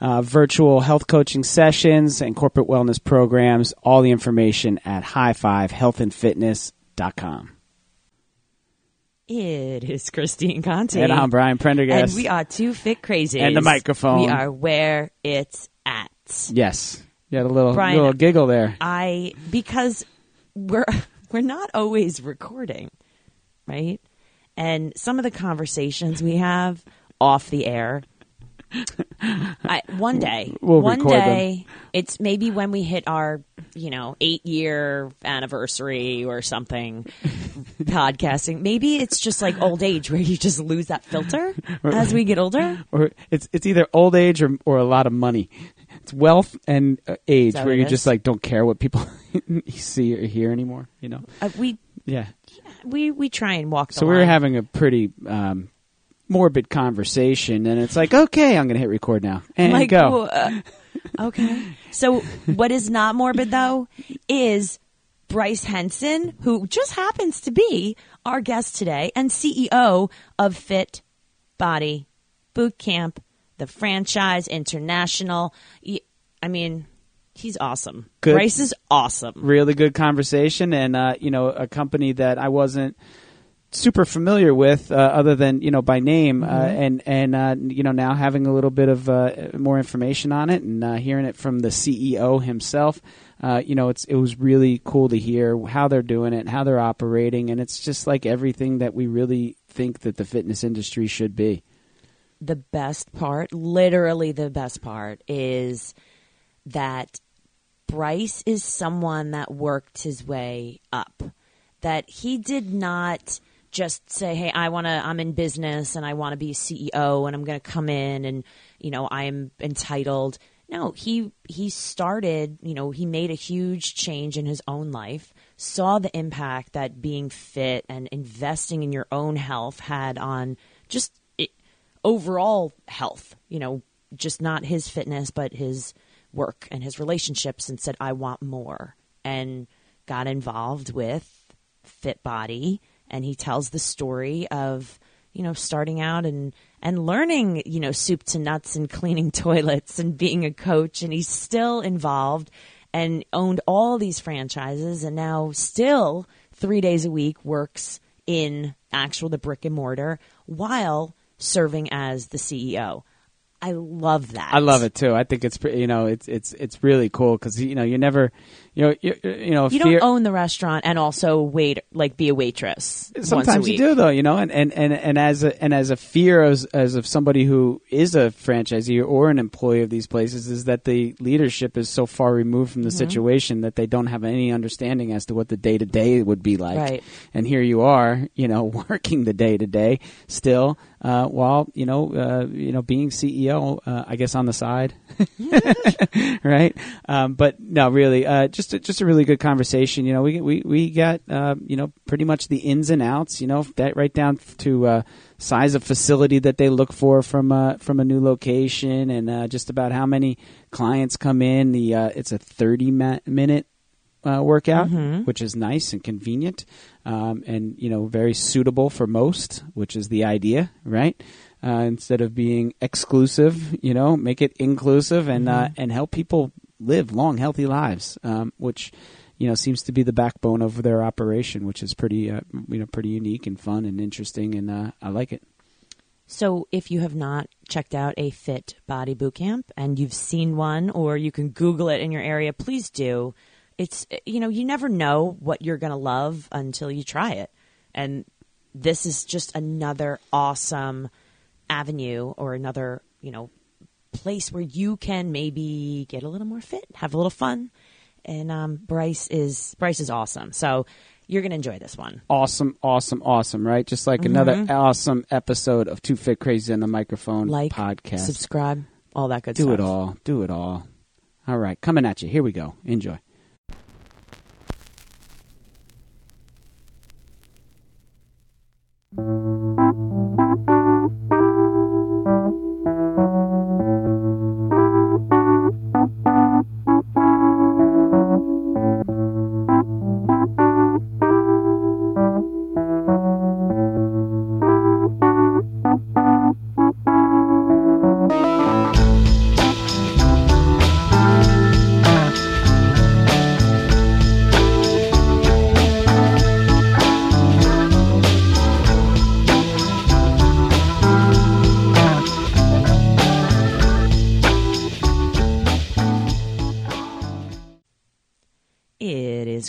uh, virtual health coaching sessions and corporate wellness programs. All the information at highfivehealthandfitness.com. It is Christine Conti. And I'm Brian Prendergast. And we are two fit crazies. And the microphone. We are where it's at. Yes. You had a little, Brian, little giggle there. I because we're we're not always recording, right? And some of the conversations we have off the air. I, one day, We'll one record them. day, it's maybe when we hit our, you know, eight year anniversary or something, podcasting. Maybe it's just like old age where you just lose that filter as we get older. Or it's it's either old age or or a lot of money. It's wealth and uh, age where you it just like don't care what people see or hear anymore. You know. Uh, we Yeah. we we try and walk. So we were having a pretty um, morbid conversation, and it's like, okay, I'm going to hit record now and like go. uh, okay. So what is not morbid though is Bryce Henson, who just happens to be our guest today and CEO of Fit Body Boot Camp, the franchise international. I mean, he's awesome. Good. Bryce is awesome. Really good conversation, and uh, you know, a company that I wasn't super familiar with, uh, other than you know by name, uh, and and uh, you know now having a little bit of uh, more information on it, and uh, hearing it from the CEO himself. Uh, you know, it's it was really cool to hear how they're doing it, how they're operating, and it's just like everything that we really think that the fitness industry should be. the best part, literally the best part, is that Bryce is someone that worked his way up. That he did not just say, "Hey, I want to. I'm in business and I want to be CEO and I'm going to come in and you know I'm entitled." No, he he started. You know, he made a huge change in his own life. Saw the impact that being fit and investing in your own health had on just it, overall health, you know, just not his fitness, but his work and his relationships, and said, I want more. And got involved with Fit Body. And he tells the story of, you know, starting out and, and learning, you know, soup to nuts and cleaning toilets and being a coach. And he's still involved and owned all these franchises and now still three days a week works in actual the brick and mortar while serving as the CEO. I love that. I love it too. I think it's you know it's it's it's really cool because you know you never you know you, you know You fear- don't own the restaurant and also wait like be a waitress. once a Sometimes you do though, you know, and, and, and, and as a and as a fear as as of somebody who is a franchisee or an employee of these places is that the leadership is so far removed from the Mm-hmm. situation that they don't have any understanding as to what the day to day would be like. Right. And here you are, you know, working the day to day still, uh, while you know, uh, you know, being CEO, uh, I guess on the side, right? Um, but no, really, uh, just a, just a really good conversation. You know, we we we got uh, you know pretty much the ins and outs. You know, that right down to uh, size of facility that they look for from uh, from a new location, and uh, just about how many clients come in. The uh, it's a thirty ma- minute uh, workout, which is nice and convenient, um, and you know very suitable for most, which is the idea, right? Uh, instead of being exclusive, you know, make it inclusive and uh, and help people live long, healthy lives, um, which you know seems to be the backbone of their operation, which is pretty uh, you know pretty unique and fun and interesting, and uh, I like it. So if you have not checked out a Fit Body boot camp and you've seen one or you can Google it in your area, please do. it's you know you never know what you're to love until you try it, and this is just another awesome avenue or another you know place where you can maybe get a little more fit, have a little fun, and um, Bryce is Bryce is awesome. So you're going to enjoy this one. Awesome, awesome, awesome, right? Just like another awesome episode of Two Fit Crazy on the Microphone Like, podcast. subscribe, all that good stuff. Do stuff. it all. Do it all. All right, coming at you. Here we go. Enjoy.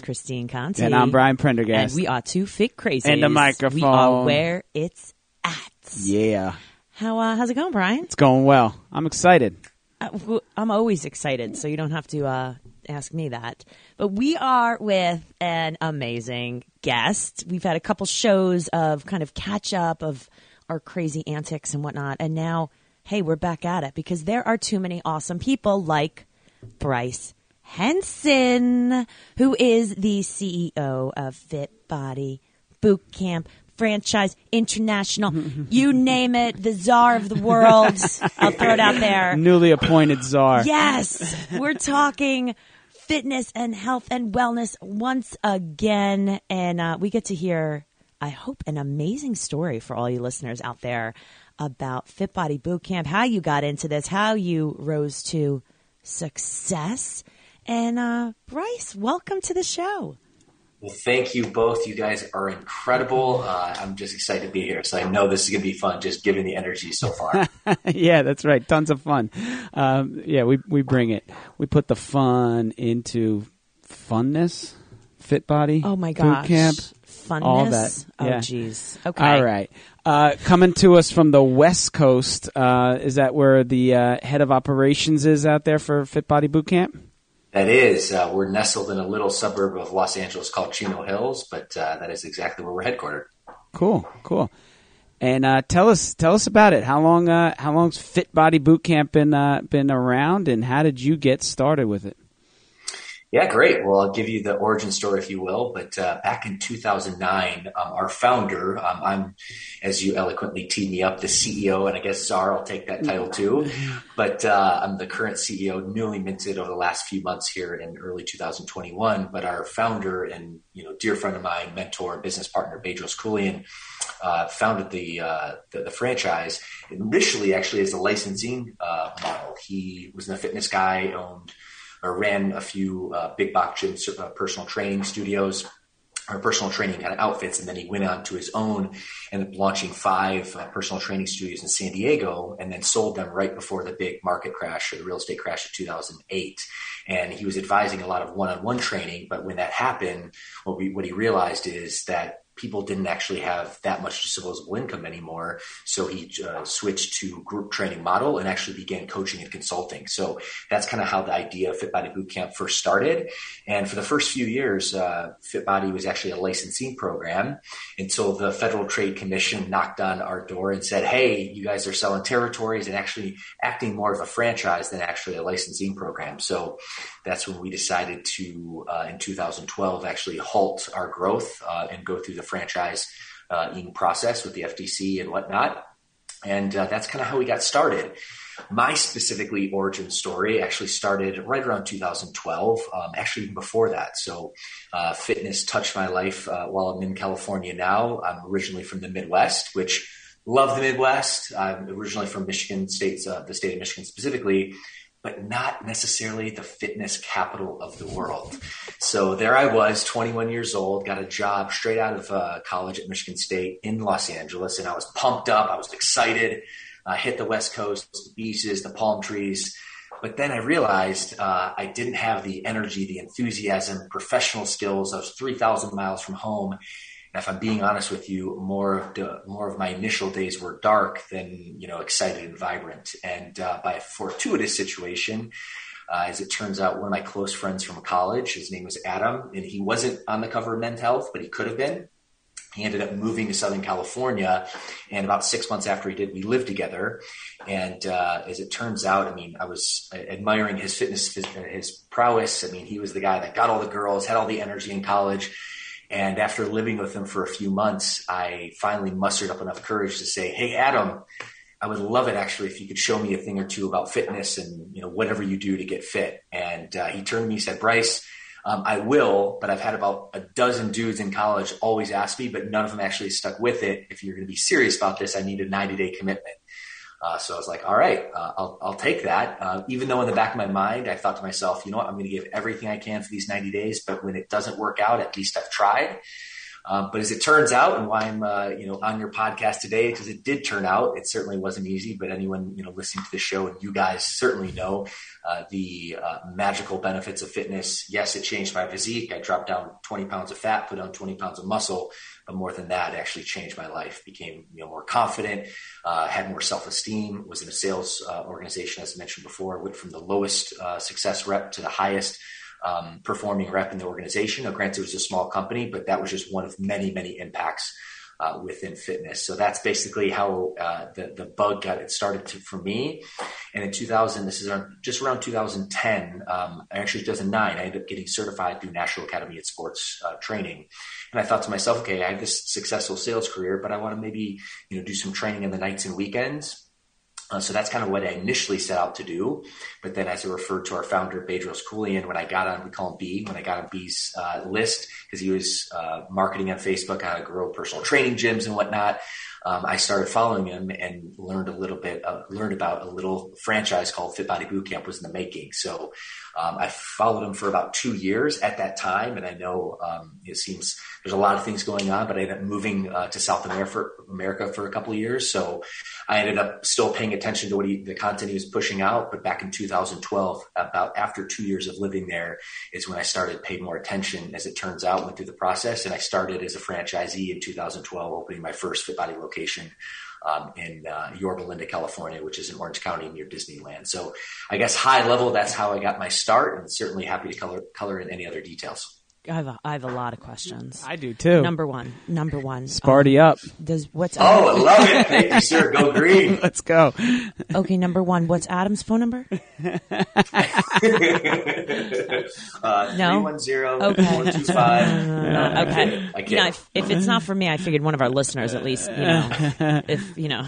Christine Conti. And I'm Brian Prendergast. And we are two fit crazy. And the microphone. We are where it's at. yeah, How uh, how's it going, Brian? it's going well. I'm excited. Uh, I'm always excited, so you don't have to uh, ask me that. But we are with an amazing guest. We've had a couple shows of kind of catch up of our crazy antics and whatnot, and now, hey, we're back at it because there are too many awesome people like Bryce Henson, who is the CEO of Fit Body Boot Camp Franchise International. you name it, the czar of the world. I'll throw it out there. Newly appointed czar. Yes, we're talking fitness and health and wellness once again, and uh, we get to hear, I hope, an amazing story for all you listeners out there about Fit Body Boot Camp, how you got into this, how you rose to success. And uh, Bryce, welcome to the show. Well, thank you both. You guys are incredible. Uh, I'm just excited to be here. So I know this is going to be fun, just given the energy so far. yeah, that's right. Tons of fun. Um, yeah, we we bring it. We put the fun into funness. Fit body. Oh my Boot gosh, camp. funness. all that. Oh Yeah. jeez. Okay. All right. Uh, coming to us from the West Coast. Uh, is that where the uh, head of operations is out there for Fit Body Boot Camp? That is, uh, we're nestled in a little suburb of Los Angeles called Chino Hills, but uh, that is exactly where we're headquartered. Cool, cool. And uh, tell us tell us about it. How long uh, how long's Fit Body Boot Camp been uh, been around, and how did you get started with it? Yeah, great. Well, I'll give you the origin story, if you will. But uh, back in 2009, um, our founder, um, I'm, as you eloquently teed me up, the CEO, and I guess Czar, I'll take that title too. But uh, I'm the current CEO, newly minted over the last few months here in early 2021. But our founder and you know dear friend of mine, mentor, business partner, Bedros Keuilian, uh, founded the, uh, the the franchise initially actually as a licensing uh, model. He was a fitness guy, owned or ran a few uh, big box gyms, uh, personal training studios, or personal training kind of outfits, and then he went on to his own and launching five uh, personal training studios in San Diego, and then sold them right before the big market crash or the real estate crash of 2008. And he was advising a lot of one-on-one training, but when that happened, what we what he realized is that people didn't actually have that much disposable income anymore. So he uh, switched to group training model and actually began coaching and consulting. So that's kind of how the idea of Fit Body Bootcamp first started. And for the first few years, uh, Fit Body was actually a licensing program until the Federal Trade Commission knocked on our door and said, "Hey, you guys are selling territories and actually acting more of a franchise than actually a licensing program." So that's when we decided to, uh, in 2012, actually halt our growth uh, and go through the franchise uh, process with the FTC and whatnot. And uh, that's kind of how we got started. My specifically origin story actually started right around 2012, um, actually even before that. So, uh, fitness touched my life while I'm in California now. I'm originally from the Midwest, which love the Midwest. I'm originally from Michigan State, uh, the state of Michigan specifically, but not necessarily the fitness capital of the world. So there I was, 21 years old, got a job straight out of uh, college at Michigan State in Los Angeles, and I was pumped up. I was excited. I hit the West Coast, the beaches, the palm trees. But then I realized uh, I didn't have the energy, the enthusiasm, professional skills. I was 3,000 miles from home. If I'm being honest with you, more of the, more of my initial days were dark than you know excited and vibrant. And uh, by a fortuitous situation, uh, as it turns out, one of my close friends from college, his name was Adam, and he wasn't on the cover of Men's Health, but he could have been. He ended up moving to Southern California, and about six months after he did, we lived together. And uh, as it turns out, I mean, I was admiring his fitness, his, his prowess. I mean, he was the guy that got all the girls, had all the energy in college. And after living with him for a few months, I finally mustered up enough courage to say, "Hey, Adam." I would love it actually if you could show me a thing or two about fitness and you know whatever you do to get fit. And uh, he turned to me and said, Bryce, um, I will, but I've had about a dozen dudes in college always ask me, but none of them actually stuck with it. If you're going to be serious about this, I need a 90 day commitment. Uh, so I was like, all right, uh, I'll, I'll take that. Uh, even though in the back of my mind, I thought to myself, you know what, I'm going to give everything I can for these 90 days, but when it doesn't work out, at least I've tried. Um, but as it turns out, and why I'm uh, you know on your podcast today, because it did turn out, it certainly wasn't easy. But anyone you know listening to the show, and you guys certainly know uh, the uh, magical benefits of fitness. Yes, it changed my physique. I dropped down 20 pounds of fat, put on 20 pounds of muscle. But more than that, actually changed my life. Became you know more confident, uh, had more self esteem. Was in a sales uh, organization, as I mentioned before. Went from the lowest uh, success rep to the highest um, performing rep in the organization. Now, granted, it was a small company, but that was just one of many, many impacts uh, within fitness. So that's basically how uh, the the bug got it started to, for me. And in 2000, this is around, just around 2010, um, actually 2009, I ended up getting certified through National Academy of Sports uh, Training. And I thought to myself, okay, I have this successful sales career, but I want to maybe you know do some training in the nights and weekends. Uh, so that's kind of what I initially set out to do. But then, as I referred to our founder, Bedros Keuilian, when I got on, we call him B, when I got on B's uh, list, because he was uh, marketing on Facebook how to grow personal training gyms and whatnot um, I started following him and learned a little bit, learned about a little franchise called Fit Body Bootcamp was in the making. So um, I followed him for about two years at that time, and I know um, it seems there's a lot of things going on, but I ended up moving uh, to South America for, America for a couple of years. So I ended up still paying attention to what he, the content he was pushing out. But back in 2012, about after two years of living there, is when I started paying more attention. As it turns out, went through the process, and I started as a franchisee in 2012, opening my first Fit Body location um, in uh, Yorba Linda, California, which is in Orange County near Disneyland. So I guess high level, that's how I got my start, and certainly happy to color color in any other details. I have a, I have a lot of questions. I do too. Number one, number one. Sparty um, up. Does what's oh, I love it. Thank you, sir. Go green. Let's go. Okay, number one. What's Adam's phone number? uh, No? 310 Okay. 425. okay. I You know, if, if it's not for me, I figured one of our listeners at least. You know, if you know,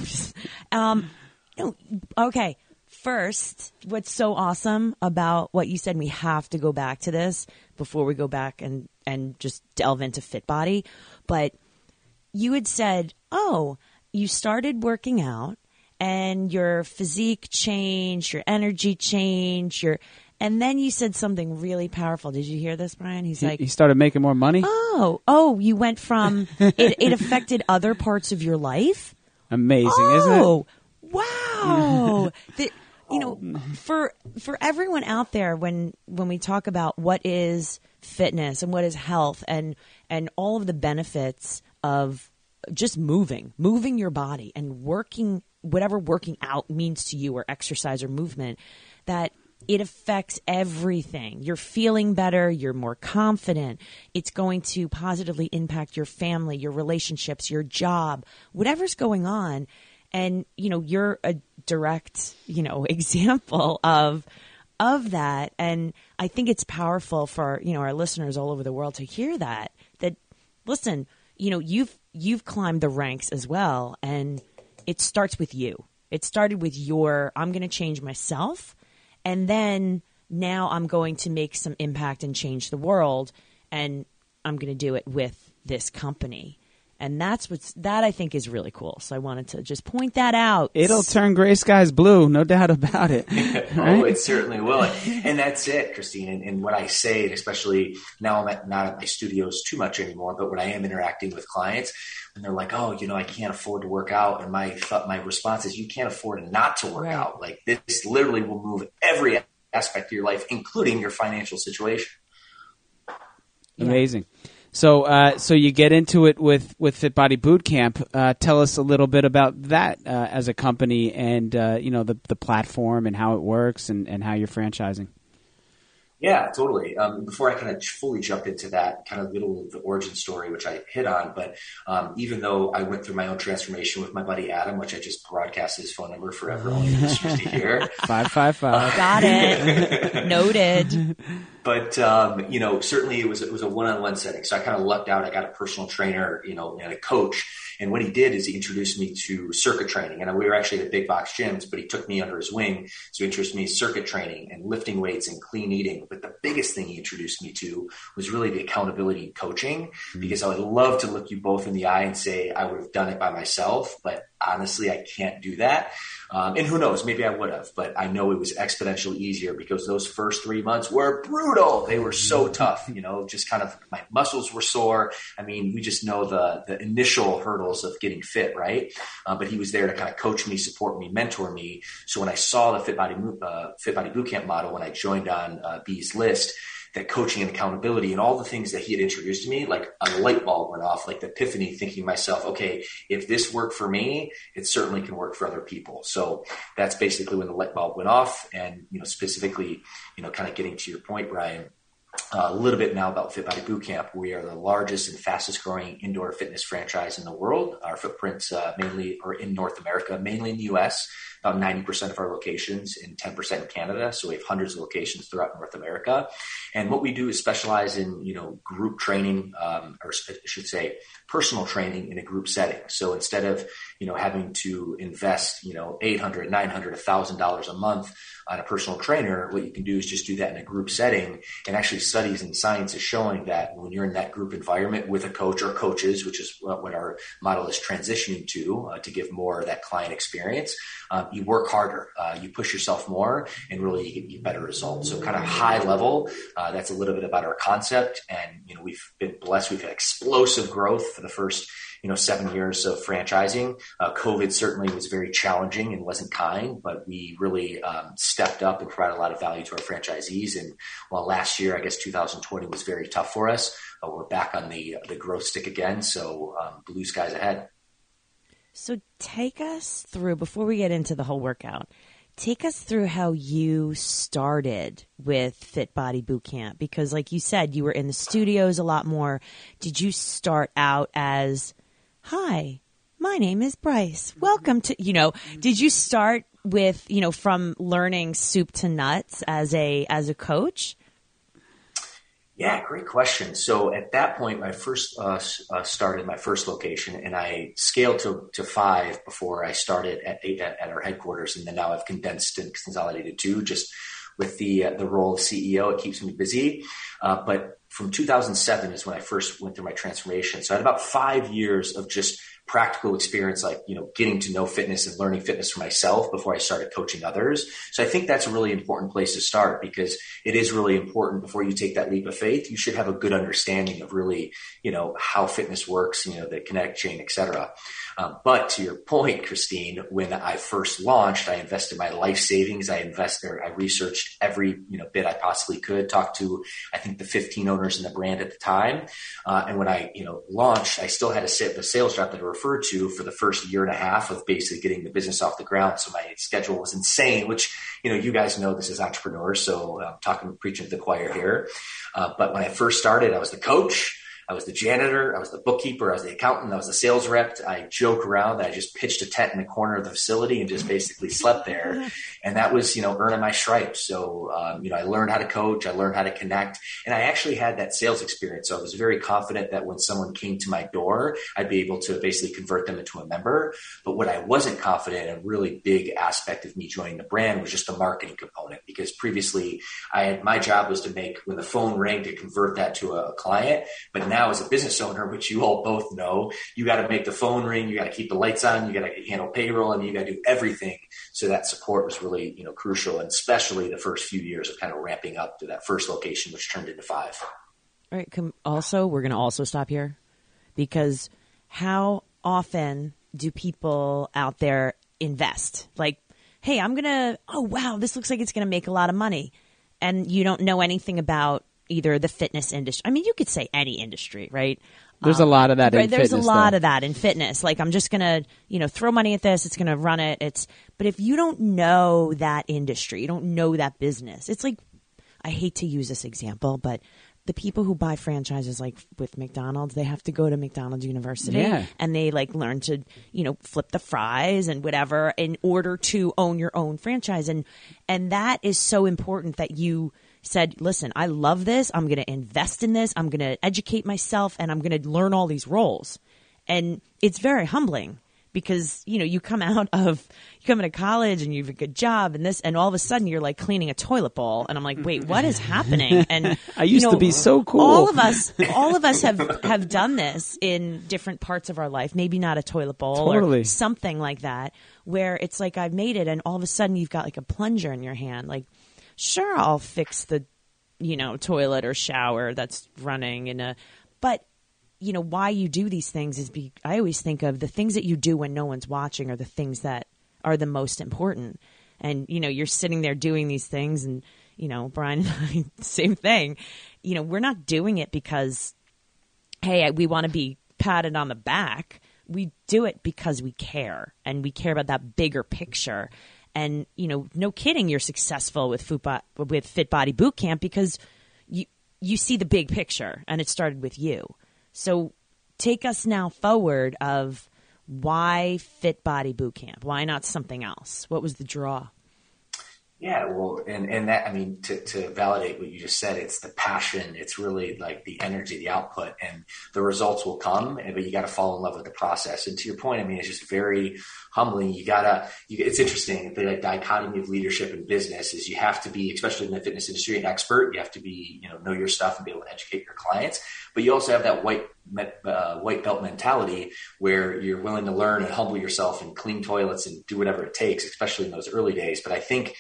um, no, okay. First, what's so awesome about what you said, and we have to go back to this before we go back and and just delve into Fit Body, but you had said, oh, you started working out and your physique changed, your energy changed, your and then you said something really powerful. Did you hear this, Brian? He's He, like, he started making more money. Oh, oh, you went from it, it affected other parts of your life. Amazing, isn't it? Oh, wow! the, you know, oh, for for everyone out there, when when we talk about what is fitness and what is health and and all of the benefits of just moving, moving your body and working whatever working out means to you or exercise or movement, that it affects everything. You're feeling better, you're more confident. It's going to positively impact your family, your relationships, your job, whatever's going on. And, you know, you're a direct, you know, example of of that and I think it's powerful for, you know, our listeners all over the world to hear that that listen, you know, you've you've climbed the ranks as well and it starts with you. It started with your I'm going to change myself and then now I'm going to make some impact and change the world and I'm going to do it with this company. And that's what's that I think is really cool. So I wanted to just point that out. It'll turn gray skies blue, no doubt about it. oh, it certainly will. And that's it, Christine. And, and what I say, and especially now I'm at, not at my studios too much anymore, but when I am interacting with clients, and they're like, "Oh, you know, I can't afford to work out," and my my response is, "You can't afford not to work right. out. Like this literally will move every aspect of your life, including your financial situation." Amazing. So, uh, so you get into it with with Fit Body Bootcamp. Uh, tell us a little bit about that uh, as a company, and uh, you know the the platform and how it works, and, and how you're franchising. Yeah, totally. Um, before I kind of fully jump into that kind of middle of the origin story, which I hit on, but um, even though I went through my own transformation with my buddy Adam, which I just broadcast his phone number for everyone listeners to hear. Five five five. Got it. Noted. But um, you know, certainly it was it was a one on one setting, so I kind of lucked out. I got a personal trainer, you know, and a coach and what he did is he introduced me to circuit training. And we were actually at big box gyms, but he took me under his wing. So he introduced me to circuit training and lifting weights and clean eating. But the biggest thing he introduced me to was really the accountability and coaching mm-hmm. because I would love to look you both in the eye and say I would have done it by myself, but honestly, I can't do that. Um, and who knows, maybe I would have, but I know it was exponentially easier because those first three months were brutal. They were so tough, you know, just kind of my muscles were sore. I mean, we just know the, the initial hurdles of getting fit, right? Uh, but he was there to kind of coach me, support me, mentor me. So when I saw the Fit Body, uh, Fit Body Bootcamp model, when I joined on uh, B's list, that coaching and accountability and all the things that he had introduced to me, like a light bulb went off, like the epiphany, thinking myself, okay, if this worked for me, it certainly can work for other people. So that's basically when the light bulb went off. And, you know, specifically, you know, kind of getting to your point, Brian, a little bit now about Fit Body Bootcamp. We are the largest and fastest growing indoor fitness franchise in the world. Our footprints uh, mainly are in North America, mainly in the U.S about 90% of our locations in 10% in Canada. So we have hundreds of locations throughout North America. And what we do is specialize in, you know, group training, um, or I should say personal training in a group setting. So instead of, you know, having to invest, you know, 800, 900, $1,000 a month on a personal trainer, what you can do is just do that in a group setting. And actually studies and science is showing that when you're in that group environment with a coach or coaches, which is what our model is transitioning to, uh, to give more of that client experience, um, you work harder, uh, you push yourself more, and really you get better results. So, kind of high level, uh, that's a little bit about our concept. And you know, we've been blessed; we've had explosive growth for the first you know seven years of franchising. Uh, COVID certainly was very challenging and wasn't kind, but we really um, stepped up and provided a lot of value to our franchisees. And while last year, I guess 2020 was very tough for us, we're back on the the growth stick again. So um, blue skies ahead. So take us through before we get into the whole workout. Take us through how you started with Fit Body Bootcamp because, like you said, you were in the studios a lot more. Did you start out as, "Hi, my name is Bryce. Welcome to," you know? Did you start with, you know, from learning soup to nuts as a as a coach? Yeah, great question. So at that point, my first uh, uh, started my first location, and I scaled to, to five before I started at at, at our headquarters, and then now I've condensed and consolidated two. Just with the uh, the role of CEO, it keeps me busy. Uh, but from 2007 is when I first went through my transformation. So I had about five years of just practical experience, like, you know, getting to know fitness and learning fitness for myself before I started coaching others. So I think that's a really important place to start because it is really important before you take that leap of faith. You should have a good understanding of really, you know, how fitness works, you know, the kinetic chain, et cetera. Um, but to your point, Christine, when I first launched, I invested my life savings. I invested, I researched every you know bit I possibly could. Talked to I think the 15 owners in the brand at the time. Uh, and when I you know launched, I still had a the sales rep that I referred to for the first year and a half of basically getting the business off the ground. So my schedule was insane, which you know you guys know this is entrepreneurs, so I'm talking preaching to the choir here. Uh, but when I first started, I was the coach. I was the janitor, I was the bookkeeper, I was the accountant, I was the sales rep. I joke around that I just pitched a tent in the corner of the facility and just basically slept there. And that was, you know, earning my stripes. So, um, you know, I learned how to coach, I learned how to connect, and I actually had that sales experience. So I was very confident that when someone came to my door, I'd be able to basically convert them into a member. But what I wasn't confident, in a really big aspect of me joining the brand was just the marketing component because previously I had my job was to make when the phone rang to convert that to a client, but now as a business owner, which you all both know, you got to make the phone ring, you got to keep the lights on, you got to handle payroll, and you got to do everything. So that support was really, you know, crucial, and especially the first few years of kind of ramping up to that first location, which turned into five. All right. Also, we're going to also stop here because how often do people out there invest? Like, hey, I'm going to, oh, wow, this looks like it's going to make a lot of money. And you don't know anything about either the fitness industry. I mean, you could say any industry, right? There's um, a lot of that right, There's fitness, a lot though. of that in fitness. Like, I'm just going to, you know, throw money at this. It's going to run it. It's, but if you don't know that industry, you don't know that business, it's like, I hate to use this example, but the people who buy franchises like with McDonald's, they have to go to McDonald's University yeah. and they like learn to, you know, flip the fries and whatever in order to own your own franchise. And and that is so important that you said, listen, I love this. I'm going to invest in this. I'm going to educate myself and I'm going to learn all these roles. And it's very humbling because you know you come out of you come into college and you have a good job and this and all of a sudden you're like cleaning a toilet bowl and I'm like wait what is happening and I used you know, to be so cool all of us all of us have have done this in different parts of our life maybe not a toilet bowl totally. or something like that where it's like I've made it and all of a sudden you've got like a plunger in your hand like sure I'll fix the you know toilet or shower that's running in a but you know why you do these things is be I always think of the things that you do when no one's watching are the things that are the most important. And you know, you're sitting there doing these things and you know, Brian and I same thing. You know, we're not doing it because hey, we want to be patted on the back. We do it because we care and we care about that bigger picture. And you know, no kidding, you're successful with Fit, with Fit Body Boot Camp because you you see the big picture, and it started with you. So take us now forward of why Fit Body Boot Camp? Why not something else? What was the draw? Yeah, well, and, and that, I mean, to, to validate what you just said, it's the passion. It's really like the energy, the output, and the results will come, but you got to fall in love with the process. And to your point, I mean, it's just very humbling. You gotta, you, it's interesting. The like, dichotomy of leadership and business is you have to be, especially in the fitness industry, an expert. You have to be, you know, know your stuff and be able to educate your clients. But you also have that white, uh, white belt mentality where you're willing to learn and humble yourself and clean toilets and do whatever it takes, especially in those early days. But I think,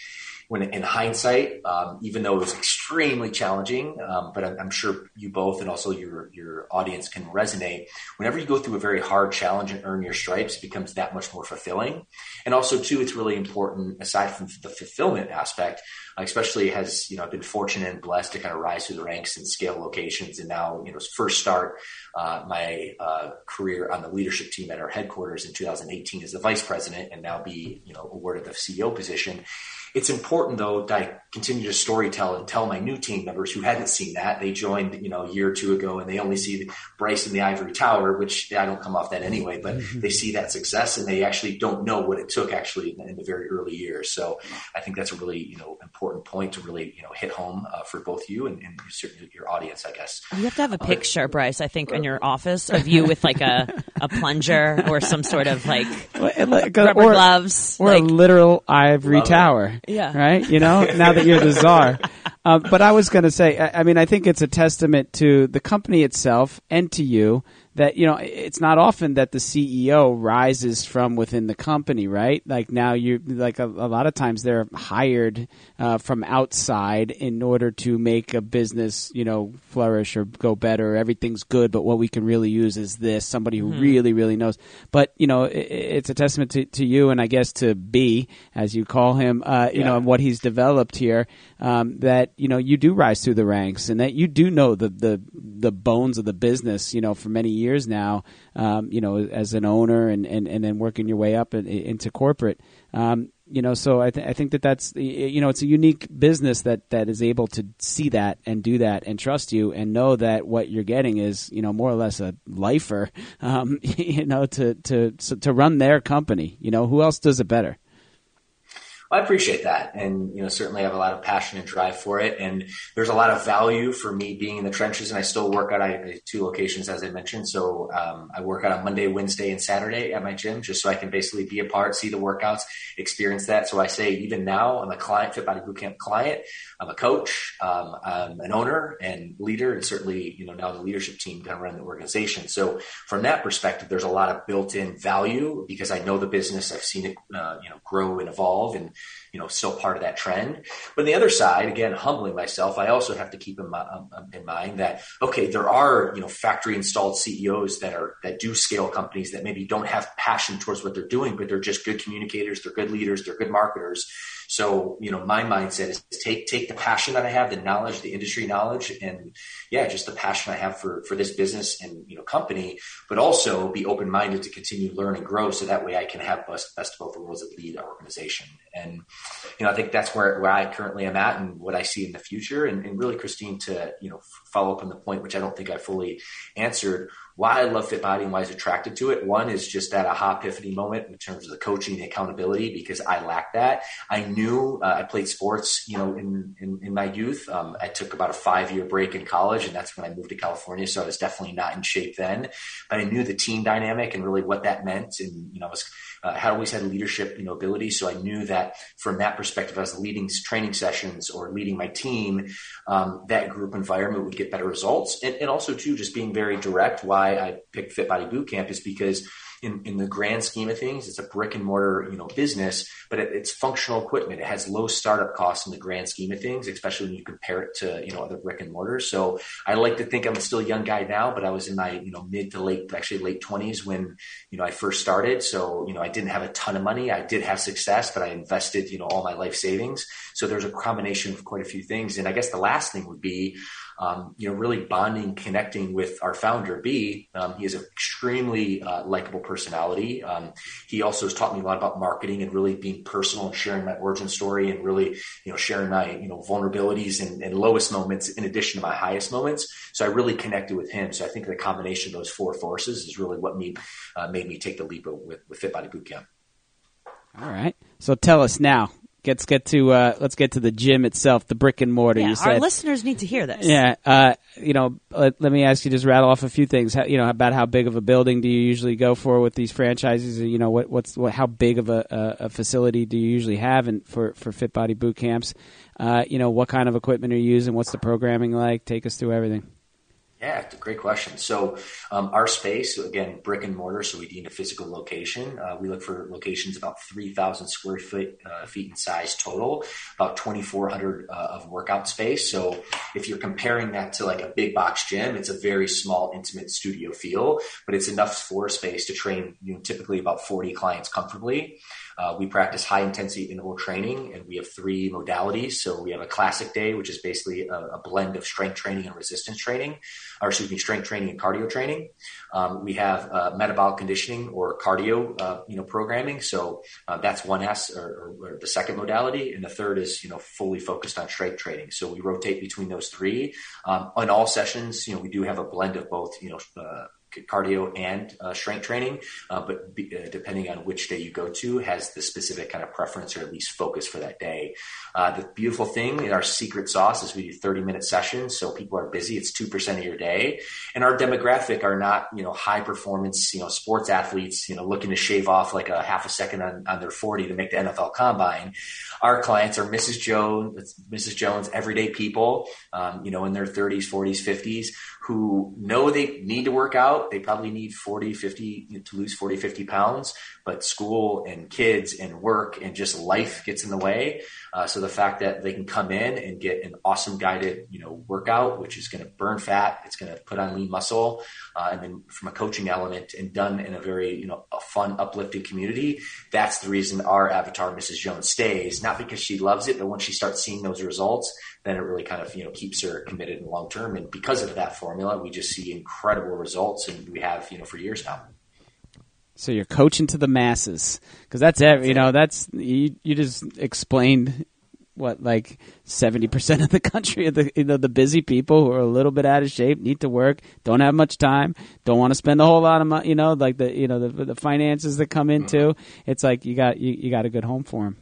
when in hindsight, um, even though it was extremely challenging, um, but I'm, I'm, sure you both and also your your audience can resonate. Whenever you go through a very hard challenge and earn your stripes, it becomes that much more fulfilling. And also, too, it's really important aside from the fulfillment aspect, especially has you know, I've been fortunate and blessed to kind of rise through the ranks and scale locations, and now you know, first start uh, my uh, career on the leadership team at our headquarters in 2018 as the vice president, and now be you know awarded the CEO position it's important though that I continue to storytell and tell my new team members who hadn't seen that. They joined, you know, a year or two ago and they only see Bryce in the ivory tower, which I don't come off that anyway, but mm-hmm. they see that success and they actually don't know what it took actually in, in, the very early years. So I think that's a really, you know, important point to really, you know, hit home uh, for both you and, and certainly your audience, I guess. You have to have a uh, picture, uh, Bryce, I think, in your office of you with like a, a plunger or some sort of like, like rubber or, gloves. Or like, a literal ivory tower. Yeah. Right? You know, now that you're the czar. Uh, but I was going to say, I, I mean, I think it's a testament to the company itself and to you that you know it's not often that the CEO rises from within the company, right? Like now you like a, a lot of times they're hired uh, from outside in order to make a business you know flourish or go better. Everything's good, but what we can really use is this somebody who mm-hmm. really really knows. But you know it, it's a testament to, to, you and I guess to B as you call him, uh, you yeah. know, and what he's developed here. Um, that you know you do rise through the ranks and that you do know the the the bones of the business. You know for many years now, um, you know, as an owner and, and, and then working your way up in, into corporate. Um, you know, so I, th- I think that that's you know it's a unique business that that is able to see that and do that and trust you and know that what you're getting is you know more or less a lifer, um, you know, to to to run their company. You know, who else does it better? I appreciate that, and you know, certainly have a lot of passion and drive for it, and there's a lot of value for me being in the trenches. And I still work out. Have two locations, as I mentioned, so um, I work out on Monday, Wednesday, and Saturday at my gym, just so I can basically be a part, see the workouts, experience that. So I say, even now, I'm a client, Fit Body Bootcamp client. I'm a coach, um, I'm an owner and leader, and certainly, you know, now the leadership team kind of run the organization. So from that perspective, there's a lot of built-in value because I know the business, I've seen it, uh, you know, grow and evolve, and you know, still part of that trend. But on the other side, again, humbling myself, I also have to keep in, my, um, um, in mind that okay, there are you know factory installed CEOs that are that do scale companies that maybe don't have passion towards what they're doing, but they're just good communicators, they're good leaders, they're good marketers. So, you know, my mindset is take take the passion that I have, the knowledge, the industry knowledge, and yeah, just the passion I have for for this business and you know company, but also be open minded to continue learn and grow, so that way I can have best best of both worlds and lead our organization. And you know, I think that's where where I currently am at and what I see in the future. And, and really, Christine, to you know follow up on the point which I don't think I fully answered why I love Fit Body and why I was attracted to it. One is just that aha epiphany moment in terms of the coaching, the accountability, because I lacked that. I knew uh, I played sports, you know, in, in, in my youth. Um, I took about a five year break in college and that's when I moved to California. So I was definitely not in shape then, but I knew the team dynamic and really what that meant. And, you know, I was uh, had always had leadership you know ability. So i knew that from that perspective as leading training sessions or leading my team um, that group environment would get better results. And, and also too just being very direct why i picked fit body bootcamp is because in, in the grand scheme of things, it's a brick and mortar, you know, business, but it, it's functional equipment. It has low startup costs in the grand scheme of things, especially when you compare it to, you know, other brick and mortars. So I like to think I'm still a young guy now, but I was in my, you know, mid to late, actually late twenties when, you know, I first started. So, you know, I didn't have a ton of money. I did have success, but I invested, you know, all my life savings. So there's a combination of quite a few things. And I guess the last thing would be, um, you know, really bonding, connecting with our founder, B. Um, he is an extremely uh, likable personality. Um, he also has taught me a lot about marketing and really being personal and sharing my origin story and really, you know, sharing my, you know, vulnerabilities and, and lowest moments in addition to my highest moments. So I really connected with him. So I think the combination of those four forces is really what me, uh, made me take the leap with, with Fit Body Bootcamp. All right. So tell us now, Let's get to uh, let's get to the gym itself, the brick and mortar. Yeah, you said. our listeners need to hear this. Yeah, uh, you know, let, let, me ask you, just rattle off a few things. How, you know, about how big of a building do you usually go for with these franchises? You know, what, what's what, how big of a, a, a facility do you usually have in, for for Fit Body boot camps? Uh, you know, what kind of equipment are you using? What's the programming like? Take us through everything. Yeah, great question. So, um, our space, again, brick and mortar, so we need a physical location. Uh, we look for locations about 3,000 square feet, uh, feet in size total, about 2,400 uh, of workout space. So, if you're comparing that to like a big box gym, it's a very small, intimate studio feel, but it's enough floor space to train you know, typically about 40 clients comfortably. Uh, we practice high intensity interval training, and we have three modalities. So we have a classic day, which is basically a, a blend of strength training and resistance training, or excuse me, strength training and cardio training. Um, we have uh, metabolic conditioning or cardio, uh, you know, programming. So uh, that's one S or, or, or, the second modality, and the third is you know fully focused on strength training. So we rotate between those three. Um, on all sessions, you know, we do have a blend of both, you know uh, cardio and uh, strength training, uh, but be, uh, depending on which day you go to, has the specific kind of preference or at least focus for that day. Uh, the beautiful thing in our secret sauce is we do 30 minute sessions, so people are busy. It's two percent of your day, and our demographic are not you know high performance you know sports athletes you know looking to shave off like a half a second on, on their 40 to make the NFL Combine. Our clients are Mrs. Jones, Mrs. Jones, everyday people, um, you know, in their 30s, 40s, 50s who know they need to work out. They probably need 40, 50 to lose 40, 50 pounds, but school and kids and work and just life gets in the way. Uh, so the fact that they can come in and get an awesome guided, you know, workout, which is going to burn fat, it's going to put on lean muscle, uh, and then from a coaching element and done in a very, you know, a fun, uplifting community. That's the reason our avatar, Mrs. Jones, stays. Not because she loves it, but when she starts seeing those results, then it really kind of you know keeps her committed in the long term. And because of that formula, we just see incredible results, and we have you know for years now. So you're coaching to the masses because that's every, you know that's you you just explained what like 70% of the country of the you know the busy people who are a little bit out of shape need to work don't have much time don't want to spend a whole lot of money you know like the you know the, the finances that come into mm-hmm. it's like you got you, you got a good home for them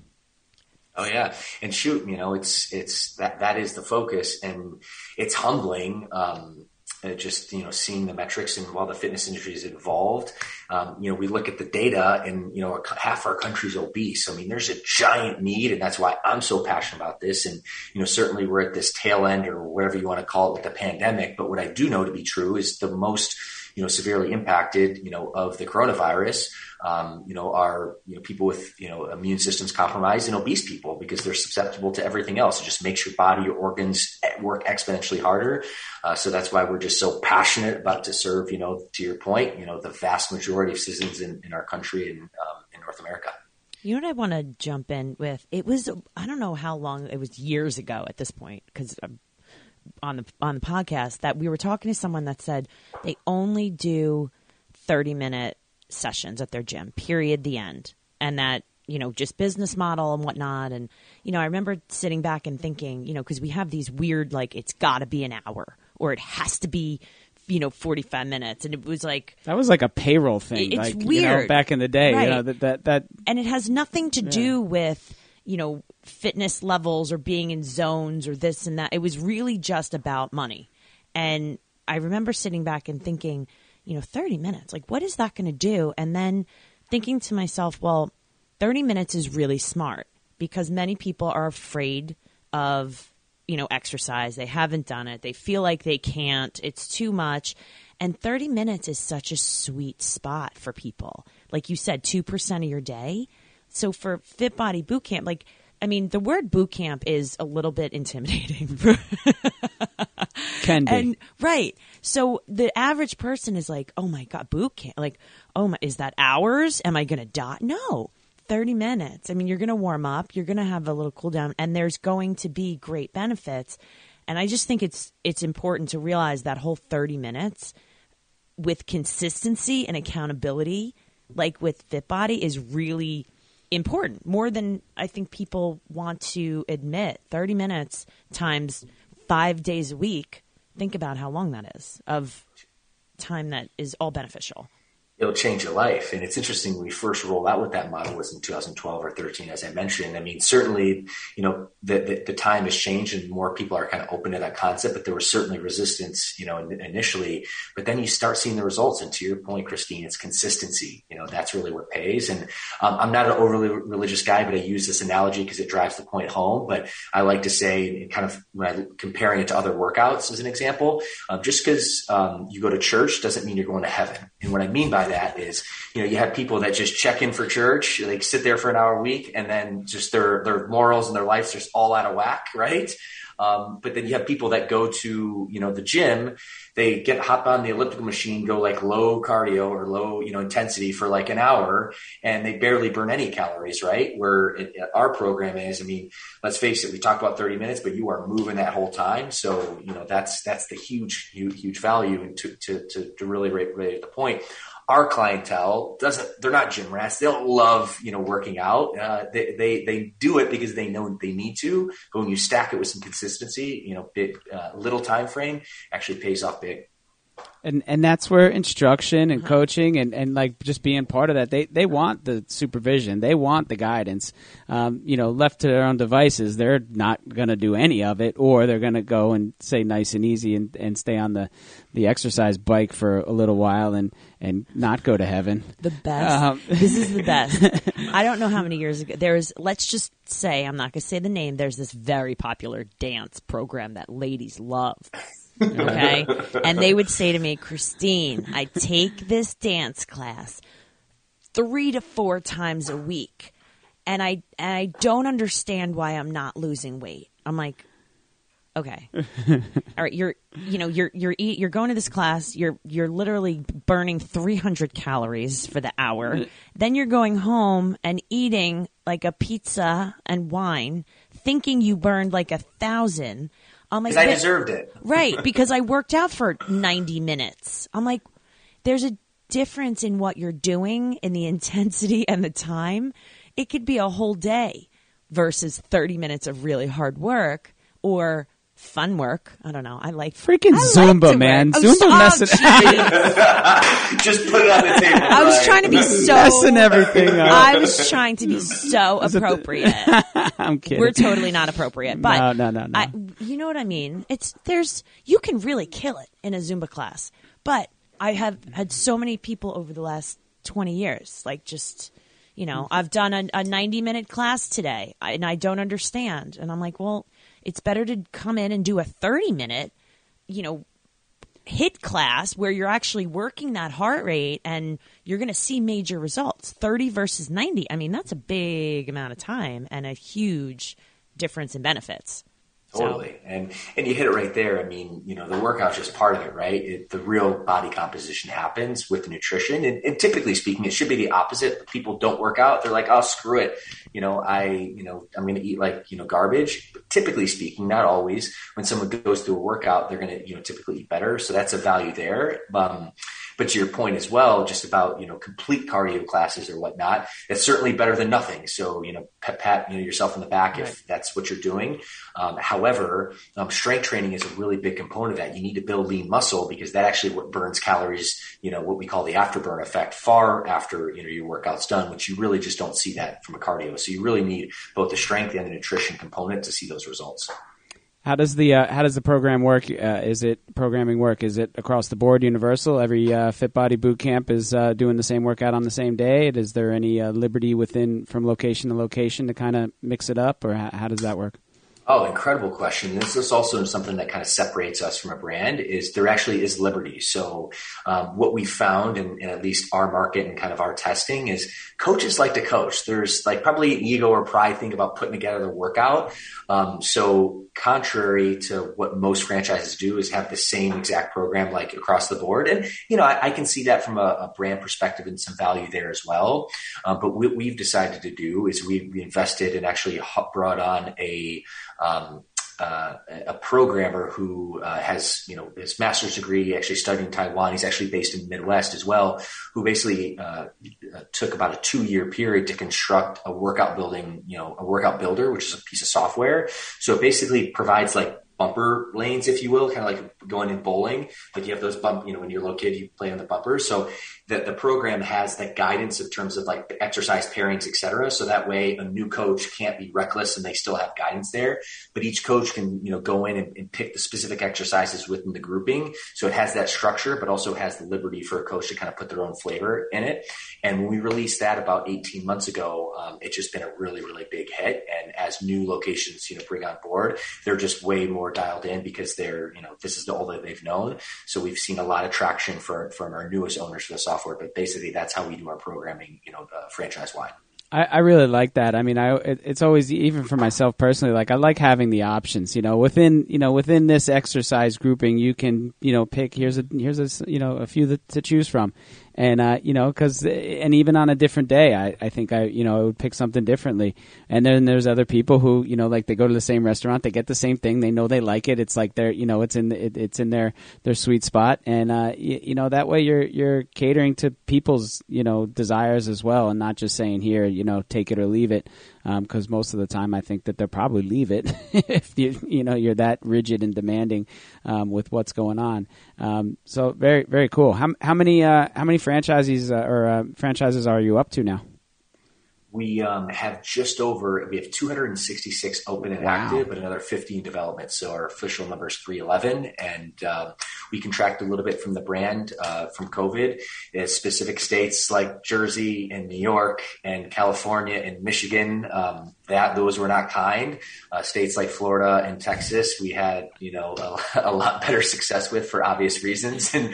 Oh yeah, and shoot, you know, it's it's that that is the focus, and it's humbling. Um, uh, just you know seeing the metrics and while the fitness industry is involved. Um, you know we look at the data and you know half our country's obese. I mean there's a giant need and that's why i'm so passionate about this. And you know certainly we're at this tail end or whatever you want to call it with the pandemic. But what i do know to be true is the most you know severely impacted you know of the coronavirus um, you know, are you know people with you know immune systems compromised and obese people because they're susceptible to everything else. It just makes your body, your organs work exponentially harder. Uh, so that's why we're just so passionate about to serve. You know, to your point, you know, the vast majority of citizens in, in our country and um, in North America. You know what I want to jump in with? It was I don't know how long it was years ago at this point because on the on the podcast that we were talking to someone that said they only do 30 minute sessions at their gym, period, the end. And that, you know, just business model and whatnot. And, you know, I remember sitting back and thinking, you know, because we have these weird, like, it's got to be an hour or it has to be, you know, 45 minutes. And it was like. That was like a payroll thing. It's like, weird. You know, back in the day. Right. You know, that, that, that. And it has nothing to do with, you know, fitness levels or being in zones or this and that. It was really just about money. And I remember sitting back and thinking, you know, 30 minutes. Like, what is that going to do? And then thinking to myself, well, 30 minutes is really smart because many people are afraid of, you know, exercise. They haven't done it. They feel like they can't. It's too much. And 30 minutes is such a sweet spot for people. Like you said, 2% of your day. So for Fit Body Boot Camp, like, I mean, the word boot camp is a little bit intimidating. Can be. And right. So the average person is like, "Oh my god, boot camp. Like, oh my is that hours? Am I going to die?" No. 30 minutes. I mean, you're going to warm up, you're going to have a little cool down and there's going to be great benefits. And I just think it's it's important to realize that whole 30 minutes with consistency and accountability like with Fit Body, is really important more than I think people want to admit. 30 minutes times 5 days a week think about how long that is of time that is all beneficial it'll change your life. And it's interesting we first rolled out with that model was in 2012 or 13, as I mentioned. I mean, certainly, you know, the, the, the, time has changed and more people are kind of open to that concept, but there was certainly resistance, you know, initially, but then you start seeing the results. And to your point, Christine, it's consistency. You know, that's really what pays. And um, I'm not an overly religious guy, but I use this analogy because it drives the point home. But I like to say, kind of when I comparing it to other workouts as an example, uh, just because um, you go to church doesn't mean you're going to heaven. And what I mean by that is, you know, you have people that just check in for church, like sit there for an hour a week, and then just their their morals and their lives just all out of whack, right? Um, but then you have people that go to, you know, the gym, they get hop on the elliptical machine, go like low cardio or low, you know, intensity for like an hour and they barely burn any calories, right? Where it, our program is, I mean, let's face it, we talk about 30 minutes, but you are moving that whole time. So, you know, that's, that's the huge, huge, huge value to, to, to, to really rate, rate the point our clientele doesn't they're not gym rats. They don't love you know working out. Uh, they, they they do it because they know they need to but when you stack it with some consistency you know big uh, little time frame actually pays off big and and that's where instruction and uh-huh. coaching and, and like just being part of that they they want the supervision. They want the guidance. Um, you know left to their own devices they're not going to do any of it or they're going to go and say nice and easy and, and stay on the the exercise bike for a little while and and not go to heaven. The best. Um, this is the best. I don't know how many years ago there's let's just say i'm not going to say the name there's this very popular dance program that ladies love Okay. and they would say to me, Christine, I take this dance class three to four times a week. And I and I don't understand why I'm not losing weight. I'm like, okay, all right, you're you know you're you're eat, you're going to this class. You're you're literally burning 300 calories for the hour. then you're going home and eating like a pizza and wine, thinking you burned like a thousand. I'm like, I deserved it. right, because I worked out for 90 minutes. I'm like, there's a difference in what you're doing in the intensity and the time. It could be a whole day versus 30 minutes of really hard work or fun work. I don't know. I like freaking I Zumba, man. Oh, Zumba oh, messing, Just put it on the table. I was Ryan. trying to be so. messing everything up. I was trying to be so appropriate. I'm kidding. We're totally not appropriate, but No, no, no, no. I, you know what I mean. It's there's you can really kill it in a Zumba class, but I have had so many people over the last twenty years, like just you know, I've done a, a ninety minute class today, and I don't understand, and I'm like, well, it's better to come in and do a thirty minute, you know, HIIT class where you're actually working that heart rate and you're going to see major results. 30 versus 90 i mean that's a big amount of time and a huge difference in benefits So- Totally, and and you hit it right there. I mean, you know, the workout's just part of it, right? It, the real body composition happens with nutrition, and, and typically speaking, it should be the opposite. People don't work out; they're like, "Oh, screw it," you know. I, you know, I'm going to eat like you know garbage. But typically speaking, not always. When someone goes through a workout, they're going to you know typically eat better, so that's a value there. Um, but to your point as well, just about you know complete cardio classes or whatnot, it's certainly better than nothing. So you know, pat, pat you know yourself in the back if that's what you're doing. Um, however, um, strength training is a really big component of that. You need to build lean muscle because that actually what burns calories. You know what we call the afterburn effect, far after you know your workout's done, which you really just don't see that from a cardio. So you really need both the strength and the nutrition component to see those results. How does the uh, how does the program work? Uh, is it programming work? Is it across the board, universal? Every uh, Fit Body Boot Camp is uh, doing the same workout on the same day. Is there any uh, liberty within from location to location to kind of mix it up, or how, how does that work? Oh, incredible question. This is also something that kind of separates us from a brand is there actually is liberty. So um, what we found in, in, at least our market and kind of our testing is coaches like to coach. There's like probably ego or pride thing about putting together the workout. Um, so contrary to what most franchises do is have the same exact program like across the board. And, you know, I, I can see that from a, a, brand perspective and some value there as well. Um, but what we've decided to do is we, we invested and actually brought on a, um, uh, a programmer who uh, has, you know, his master's degree, actually studied in Taiwan. He's actually based in the Midwest as well, who basically uh, took about a two year period to construct a workout building, you know, a workout builder, which is a piece of software. So it basically provides like bumper lanes, if you will, kind of like going in bowling. Like you have those bump, you know, when you're a little kid, you play on the bumpers. So that the program has that guidance in terms of like exercise pairings, et cetera. So that way a new coach can't be reckless and they still have guidance there. But each coach can, you know, go in and, and pick the specific exercises within the grouping. So it has that structure, but also has the liberty for a coach to kind of put their own flavor in it. And when we released that about 18 months ago, um, it's just been a really, really big hit. And as new locations, you know, bring on board, they're just way more dialed in because they're, you know, this is the all that they've known. So we've seen a lot of traction for, from our newest owners for the software software, but basically that's how we do our programming, you know, uh, franchise wide. I, I, really like that. I mean, I it, it's always even for myself personally. Like I like having the options. You know, within you know within this exercise grouping, you can you know pick here's a here's a you know a few that, to choose from, and uh, you know because and even on a different day, I, I think I you know I would pick something differently. And then there's other people who you know like they go to the same restaurant, they get the same thing, they know they like it. It's like they're you know it's in it, it's in their their sweet spot, and uh, you know that way you're you're catering to people's you know desires as well, and not just saying here you know take it or leave it because um, most of the time I think that they'll probably leave it if you you know you're that rigid and demanding um, with what's going on. Um, so very very cool. How how many uh, how many franchises uh, or uh, franchises are you up to now? We um, have just over we have 266 open and wow. active but another 50 in development so our official number is 311 and uh, we contract a little bit from the brand uh, from covid it's specific states like jersey and new york and california and michigan um, that those were not kind uh, states like florida and texas we had you know a, a lot better success with for obvious reasons and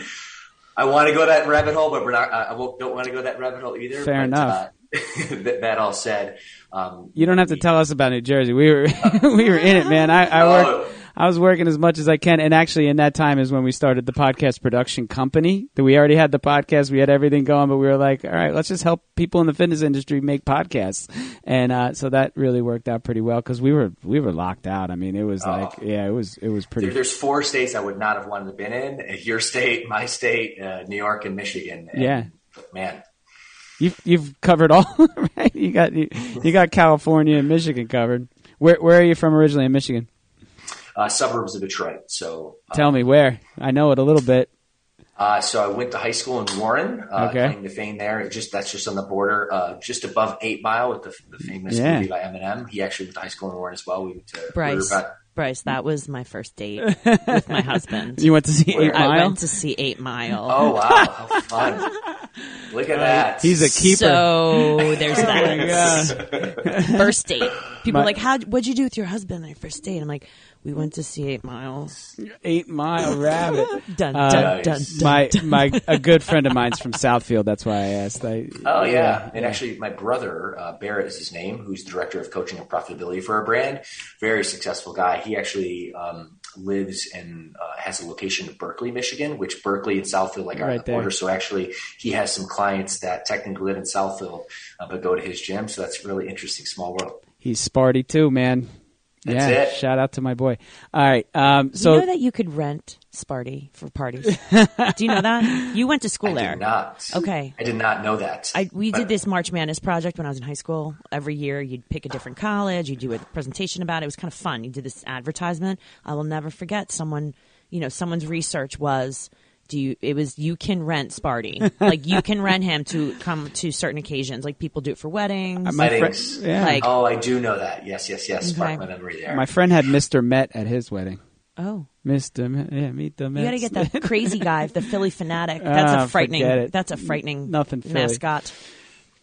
I want to go that rabbit hole, but we're not. I don't want to go that rabbit hole either. Fair but, enough. Uh, that, that, all said, um, you don't have to tell us about New Jersey. We were we were in it, man. I, I worked. I was working as much as I can, and actually, in that time is when we started the podcast production company. That we already had the podcast, we had everything going, but we were like, all right, let's just help people in the fitness industry make podcasts, and uh, so that really worked out pretty well because we were we were locked out. I mean, it was oh. like, yeah, it was it was pretty. There, there's four states I would not have wanted to been in: your state, my state, uh, New York, and Michigan. And, yeah, man, You've you've covered all right. You got you, you got California and Michigan covered. Where where are you from originally in Michigan? uh, suburbs of Detroit. So uh, Tell me where. I know it a little bit. Uh, so I went to high school in Warren, uh, Okay. claim to fame there. It just that's just on the border, uh, just above Eight Mile with the, the famous Yeah. movie by Eminem. He actually went to high school in Warren as well. We went to we were Bryce. about- Bryce, that was my first date with my husband. You went to see Eight Where? I Mile. went to see Eight Mile. oh wow, how fun! Look at that. He's a keeper. So there's Oh my that God. first date. People My- are like, "How? What'd you do with your husband on your first date?" I'm like, "We went to see Eight Miles." Eight Mile Rabbit. Dun Uh, dun dun Nice. dun. my my a good friend of mine's from Southfield. That's why I asked. I, Oh yeah. and actually, my brother uh, Barrett is his name, who's the director of coaching and profitability for our brand. Very successful guy. He actually um, lives and uh, has a location in Berkley, Michigan, which Berkley and Southfield like are on the there. border. So actually, he has some clients that technically live in Southfield uh, but go to his gym. So that's really interesting. Small world. He's Sparty too, man. That's yeah, it. shout out to my boy. All right, um, you so know that you could rent Sparty for parties. Do you know that? You went to school I there. did not. Okay. I did not know that. I, we But- did this March Madness project when I was in high school. Every year, you'd pick a different college, you'd do a presentation about it. It was kind of fun. You did this advertisement. I will never forget. Someone, you know, someone's research was, do you? It was you can rent Sparty, like you can rent him to come to certain occasions. Like people do it for weddings. my friend, Weddings. yeah, Like- Oh, I do know that. Yes, yes, yes. Spark Okay. my memory there. my friend had Mr. Met at his wedding. oh, Mr. Met, yeah, meet the Met. you got to get that crazy guy, the Phillie Phanatic. That's Ah, a frightening. That's a frightening Nothing Philly. mascot.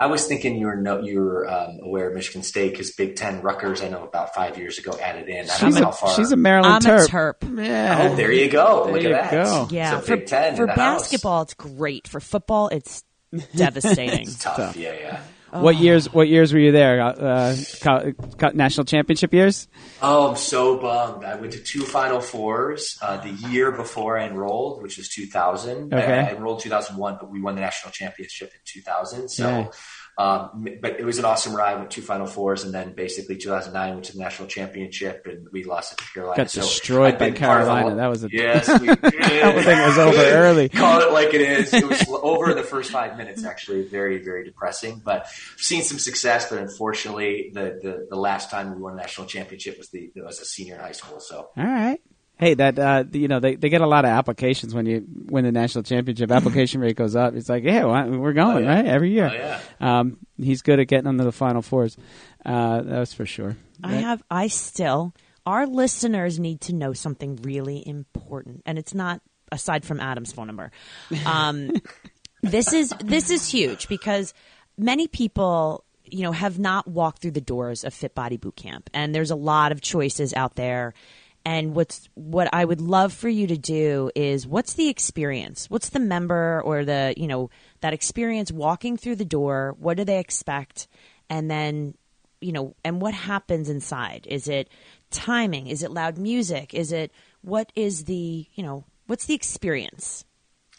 I was thinking you were no, you were um, aware of Michigan State because Big Ten Rutgers. I know about five years ago added in. I don't She's know how a, far. she's a Maryland I'm a Terp. Terp. Yeah. Oh, there you go. There Look you at that. go. Yeah, so for, Big Ten for in the house. basketball, it's great. For football, it's devastating. It's tough. tough. Yeah, yeah. What years? What years were you there? Uh, co- co- national championship years. Oh, I'm so bummed. I went to two Final Fours uh, the year before I enrolled, which was 2000. Okay. I, I enrolled 2001, but we won the national championship in 2000. So, Yeah. Um, but it was an awesome ride. Went two Final Fours, and then basically 2009 went to the national championship, and we lost it to Carolina. Got So destroyed by Carolina. That was a- yes. We did. That thing was over early. Call it like it is. It was over in the first five minutes. Actually, very very depressing. But seen some success. But unfortunately, the the, the last time we won a national championship was the was a senior in high school. So All right. Hey, that uh, you know they, they get a lot of applications when you win the national championship. Application rate goes up. It's like, yeah, well, we're going Oh, yeah. right every year. Oh, yeah. Um, he's good at getting them to the final fours. Uh, that was for sure. I have, I still, our listeners need to know something really important, and it's not aside from Adam's phone number. Um, this is this is huge because many people, you know, have not walked through the doors of Fit Body Boot Camp, and there's a lot of choices out there. And what's what I would love for you to do is what's the experience? What's the member or the you know that experience walking through the door? What do they expect? And then you know, and what happens inside? Is it timing? Is it loud music? Is it what is the you know what's the experience?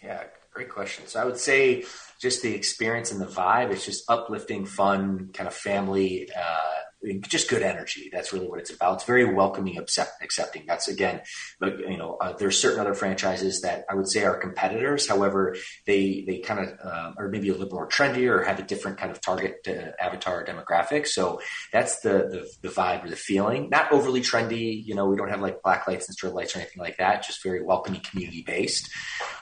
Yeah, great question. So I would say just the experience and the vibe. It's just uplifting, fun, kind of family, uh, just good energy. That's really what it's about. It's very welcoming, accept, accepting. That's again, like you know, uh, there's certain other franchises that I would say are competitors. However, they they kind of um, are maybe a little more trendy or have a different kind of target uh, avatar demographic. So that's the, the the vibe or the feeling. Not overly trendy. You know, we don't have like black lights and strobe lights or anything like that. Just very welcoming, community based.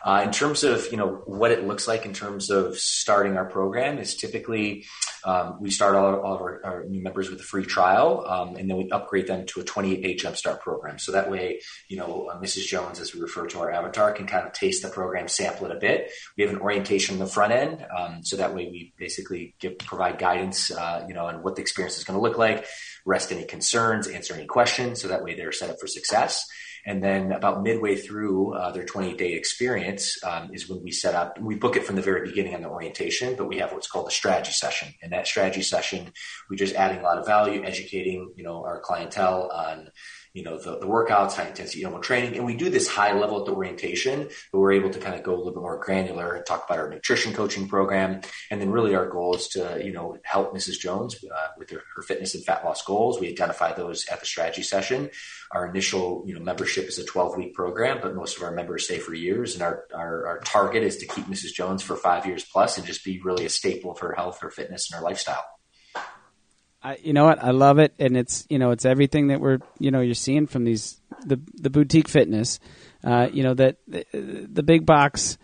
Uh, in terms of you know what it looks like in terms of starting our program is typically um, we start all, all of our, our, new members with a free trial, um, and then we upgrade them to a 28 day jumpstart program. So that way, you know, uh, Mrs. Jones, as we refer to our avatar, can kind of taste the program, sample it a bit. We have an orientation on the front end, um, so that way we basically give provide guidance, uh, you know, on what the experience is going to look like, rest any concerns, answer any questions, so that way they're set up for success. And then about midway through uh, their 28 day experience um, is when we set up, we book it from the very beginning on the orientation, but we have what's called a strategy session. In that strategy session, we're just adding a lot of value, educating, you know, our clientele on, you know, the, the workouts, high intensity interval training. And we do this high level at the orientation, but we're able to kind of go a little bit more granular and talk about our nutrition coaching program. And then really our goal is to, you know, help Mrs. Jones uh, with her, her fitness and fat loss goals. We identify those at the strategy session. Our initial, you know, membership is a 12 week program, but most of our members stay for years. And our, our, our target is to keep Mrs. Jones for five years plus and just be really a staple of her health, her fitness, and her lifestyle. I, you know what? I love it, and it's you know it's everything that we're you know you're seeing from these the the boutique fitness. Uh, you know that the, the big box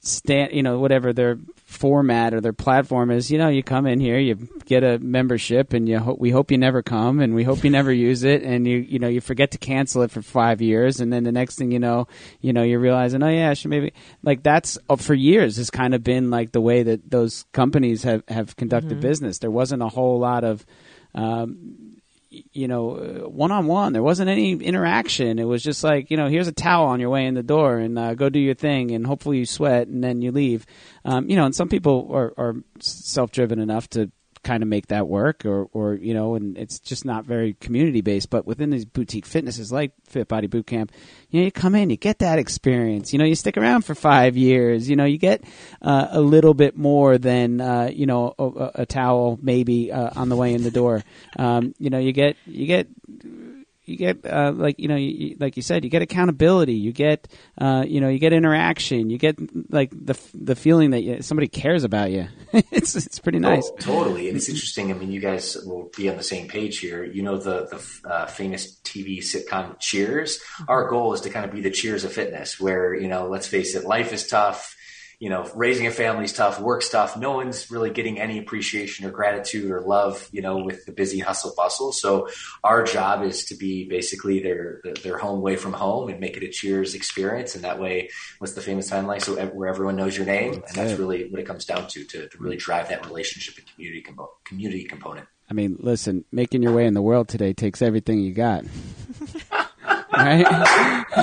stand you know whatever their format or their platform is you know you come in here you get a membership and you ho- we hope you never come and we hope you never use it and you you know you forget to cancel it for 5 years and then the next thing you know you know you're realizing oh yeah I should maybe like that's uh, for years has kind of been like the way that those companies have have conducted business. There wasn't a whole lot of um, you know, one on one. There wasn't any interaction. It was just like, you know, here's a towel on your way in the door, and uh, go do your thing, and hopefully you sweat, and then you leave. Um, you know, and some people are, are self driven enough to kind of make that work, or, or you know, and it's just not very community based. But within these boutique fitnesses like Fit Body Boot Camp, you know, you come in, you get that experience. You know, you stick around for five years. You know, you get uh, a little bit more than uh, you know a, a towel maybe uh, on the way in the door. Um, you know, you get you get you get uh, like you know you, like you said you get accountability you get uh, you know you get interaction you get like the the feeling that you, somebody cares about you it's it's pretty nice Oh, totally. And it's interesting. I mean, you guys will be on the same page here. You know, the, the uh, famous TV sitcom Cheers. Our goal is to kind of be the Cheers of fitness where, you know, let's face it, life is tough. You know, raising a family is tough, work's tough. No one's really getting any appreciation or gratitude or love, you know, with the busy hustle bustle. So our job is to be basically their, their home away from home and make it a cheers experience. And that way, what's the famous timeline? So where everyone knows your name. and that's it. really what it comes down to, to, to really drive that relationship and community, compo- community component. I mean, listen, making your way in the world today takes everything you got. right?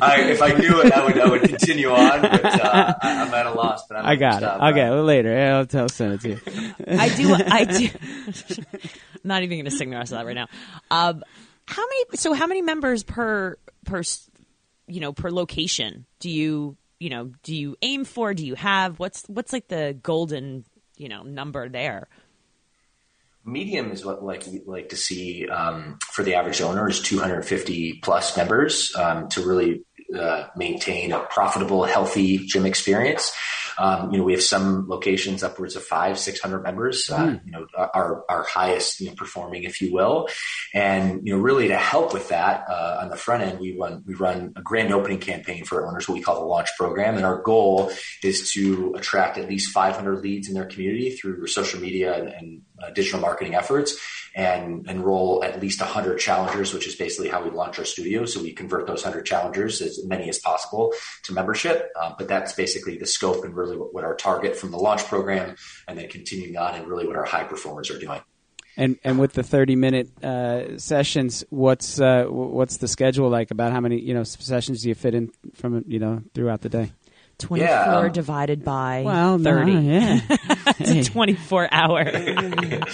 I, if I knew it, I would, I would continue on, but uh, I, I'm at a loss. But I'm I got it. stop. Okay, well, later. I'll tell send it to you. I do. I do. I'm not even going to sing the rest of that right now. Um, how many? So how many members per per you know per location do you you know do you aim for? Do you have what's what's like the golden you know number there? Medium is what like we like to see um, for the average owner is 250 plus members um, to really uh, maintain a profitable, healthy gym experience. Um, you know, we have some locations upwards of five, six hundred members. Uh, you know, our our highest you know, performing, if you will, and you know, really to help with that uh, on the front end, we run we run a grand opening campaign for owners, what we call the launch program, and our goal is to attract at least 500 leads in their community through social media and, and uh, digital marketing efforts and enroll at least 100 challengers, which is basically how we launch our studio. So we convert those 100 challengers, as many as possible, to membership. Um, but that's basically the scope and really what, what our target from the launch program, and then continuing on and really what our high performers are doing. And and with the thirty minute uh, sessions, what's uh, what's the schedule like? About how many you know sessions do you fit in from you know throughout the day? Twenty four Yeah, um, divided by Well, no, thirty. yeah. It's a twenty four hour.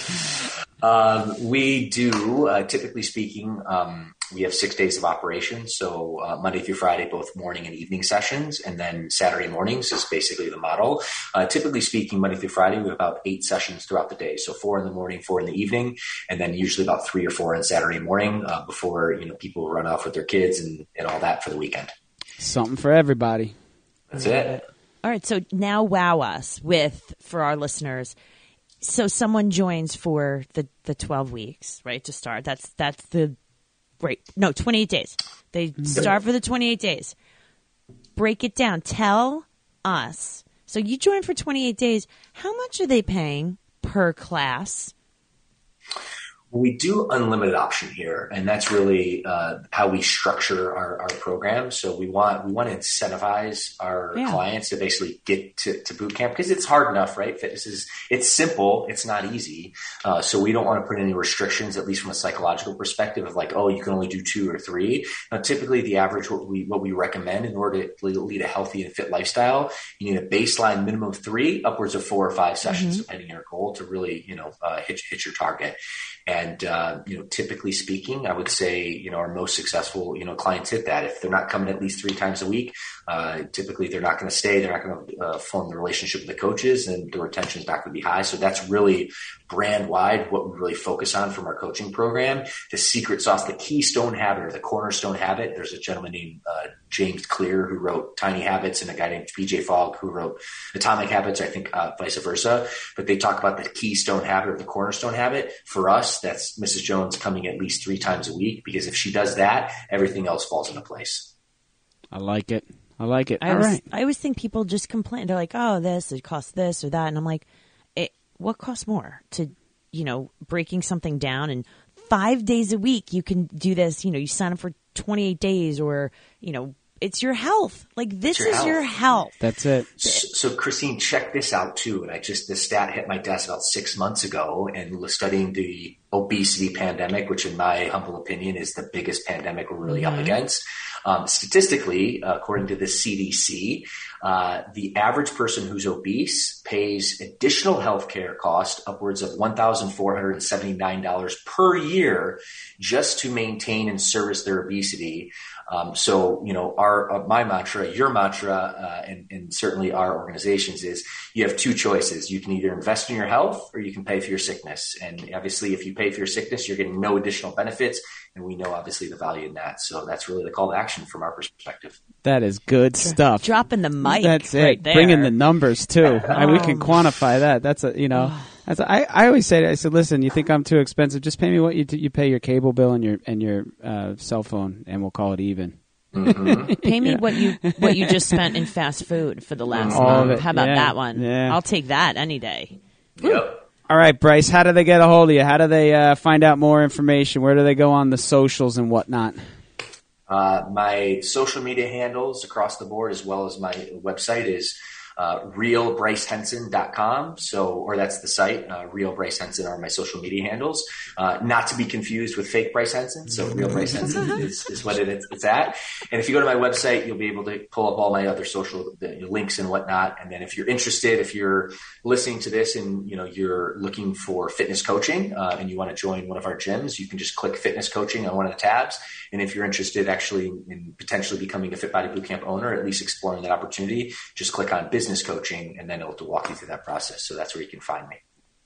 Um, we do, uh, typically speaking, um, we have six days of operation. So uh, Monday through Friday, both morning and evening sessions, and then Saturday mornings is basically the model. Uh, typically speaking, Monday through Friday, we have about eight sessions throughout the day. So four in the morning, four in the evening, and then usually about three or four on Saturday morning uh, before you know people run off with their kids and, and all that for the weekend. Something for everybody. That's it. All right, so now wow us with for our listeners. So someone joins for the the 12 weeks, right? To start. That's that's the right. No, 28 days. They mm-hmm. start for the 28 days. Break it down. Tell us. So you join for 28 days. How much are they paying per class? We do unlimited option here, and that's really uh, how we structure our, our program. So we want we want to incentivize our Yeah. clients to basically get to, to boot camp because it's hard enough, right? Fitness is it's simple, it's not easy. Uh, so we don't want to put any restrictions, at least from a psychological perspective, of like, oh, you can only do two or three. Now, typically, the average what we what we recommend in order to lead a healthy and fit lifestyle, you need a baseline minimum of three, upwards of four or five sessions, depending on your goal, to really you know uh, hit hit your target. And uh, you know, typically speaking, I would say you know our most successful you know clients hit that. If they're not coming at least three times a week, uh, typically they're not going to stay. They're not going to uh, form the relationship with the coaches, and the retention is not going to be high. So that's really brand wide what we really focus on from our coaching program. The secret sauce, the keystone habit or the cornerstone habit. There's a gentleman named uh, James Clear who wrote Tiny Habits, and a guy named BJ Fogg who wrote Atomic Habits. I think uh, vice versa. But they talk about the keystone habit or the cornerstone habit. For us, that's Mrs. Jones coming at least three times a week because if she does that, everything else falls into place. I like it. I like it. I All always, right. I always think people just complain. They're like, "Oh, this it costs this or that," and I'm like, it, "What costs more to, you know, breaking something down and five days a week you can do this. You know, you sign up for 28 days, or you know, it's your health. Like this your is health. your health. That's it. So, so, Christine, check this out too. And I just, this stat hit my desk about six months ago and was studying the obesity pandemic, which in my humble opinion is the biggest pandemic we're really up against. Um, statistically, uh, according to the CDC, uh, the average person who's obese pays additional healthcare cost upwards of $1,479 per year just to maintain and service their obesity. Um, so, you know, our uh, my mantra, your mantra, uh, and, and certainly our organizations is you have two choices. You can either invest in your health or you can pay for your sickness. And obviously, if you pay for your sickness, you're getting no additional benefits, and we know obviously the value in that. So that's really the call to action from our perspective. That is good stuff. Dropping the mic. That's right it. There. Bringing the numbers too. I, we can Oh. quantify that. That's a you know. That's a, I, I always say. I said, listen, you think I'm too expensive? Just pay me what you you pay your cable bill and your and your uh, cell phone, and we'll call it even. Pay me what you what you just spent in fast food for the last All month. How about yeah, that one? yeah. I'll take that any day. Yep. All right, Bryce. How do they get a hold of you? How do they uh, find out more information? Where do they go on the socials and whatnot? Uh, my social media handles across the board, as well as my website, is uh, realbrycehenson.com. So, or that's the site. Uh, Real Bryce Henson are my social media handles. Uh, not to be confused with fake Bryce Henson. So, Real Bryce Henson is, is what it, it's at. And if you go to my website, you'll be able to pull up all my other social the, links and whatnot. And then, if you're interested, if you're listening to this and you know you're looking for fitness coaching uh, and you want to join one of our gyms, you can just click fitness coaching on one of the tabs. And if you're interested actually in potentially becoming a Fit Body Bootcamp owner, at least exploring that opportunity, just click on business coaching and then it'll walk you through that process. So that's where you can find me.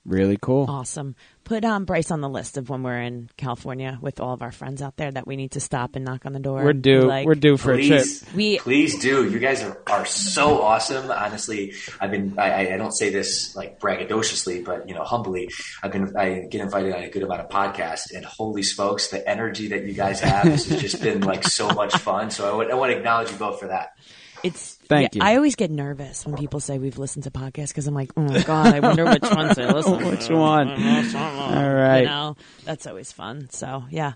Really cool. Awesome. Put um, Bryce on the list of when we're in California with all of our friends out there that we need to stop and knock on the door. We're and due. like, we're due for a trip. We- please do. You guys are, are so awesome. Honestly, I've been, I, I- I don't say this like braggadociously, but you know, humbly, I've been, I get invited on a good amount of podcasts and holy smokes, the energy that you guys have has just been like so much fun. So I would- I want to acknowledge you both for that. It's Thank yeah, you. I always get nervous when people say we've listened to podcasts because I'm like, oh my god, I wonder which ones they listen. to. Which one? All right. You know, that's always fun. So yeah.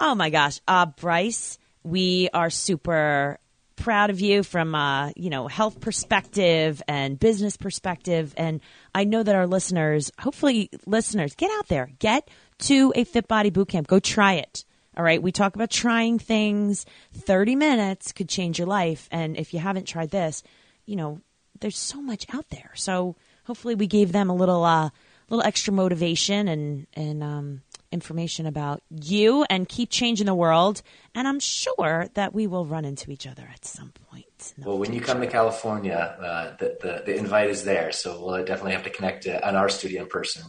Oh my gosh, uh, Bryce, we are super proud of you from uh, you know health perspective and business perspective, and I know that our listeners, hopefully listeners, get out there, get to a Fit Body Bootcamp, go try it. All right, we talk about trying things. Thirty minutes could change your life, and if you haven't tried this, you know there's so much out there. So hopefully we gave them a little uh little extra motivation and and um information about you and keep changing the world and I'm sure that we will run into each other at some point. in the Well, when you come to California, uh, the, the, the invite is there. So we'll definitely have to connect uh, on our studio in person.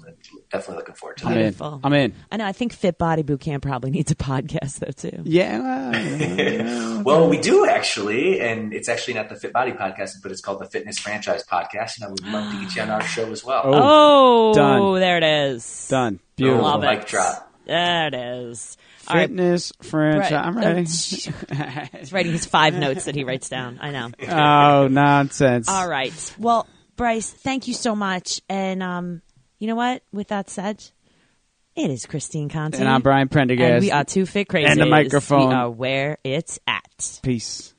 Definitely looking forward to I'm that. in. I'm in. I know I think Fit Body Bootcamp probably needs a podcast though too. Yeah. well, Well, we do actually, and it's actually not the Fit Body podcast, but it's called the Fitness Franchise Podcast, and I would love to get you on our show as well. Oh, Oh, done. there it is. done. Beautiful. Love it. Mic drop. There it is. All right. Fitness franchise. Right. I'm ready. He's writing his five notes that he writes down. I know. oh, nonsense. All right. Well, Bryce, thank you so much. And um, you know what? With that said, it is Christine Conti. And I'm Brian Prendergast. And we are two fit crazy. And the microphone. We are where it's at. Peace.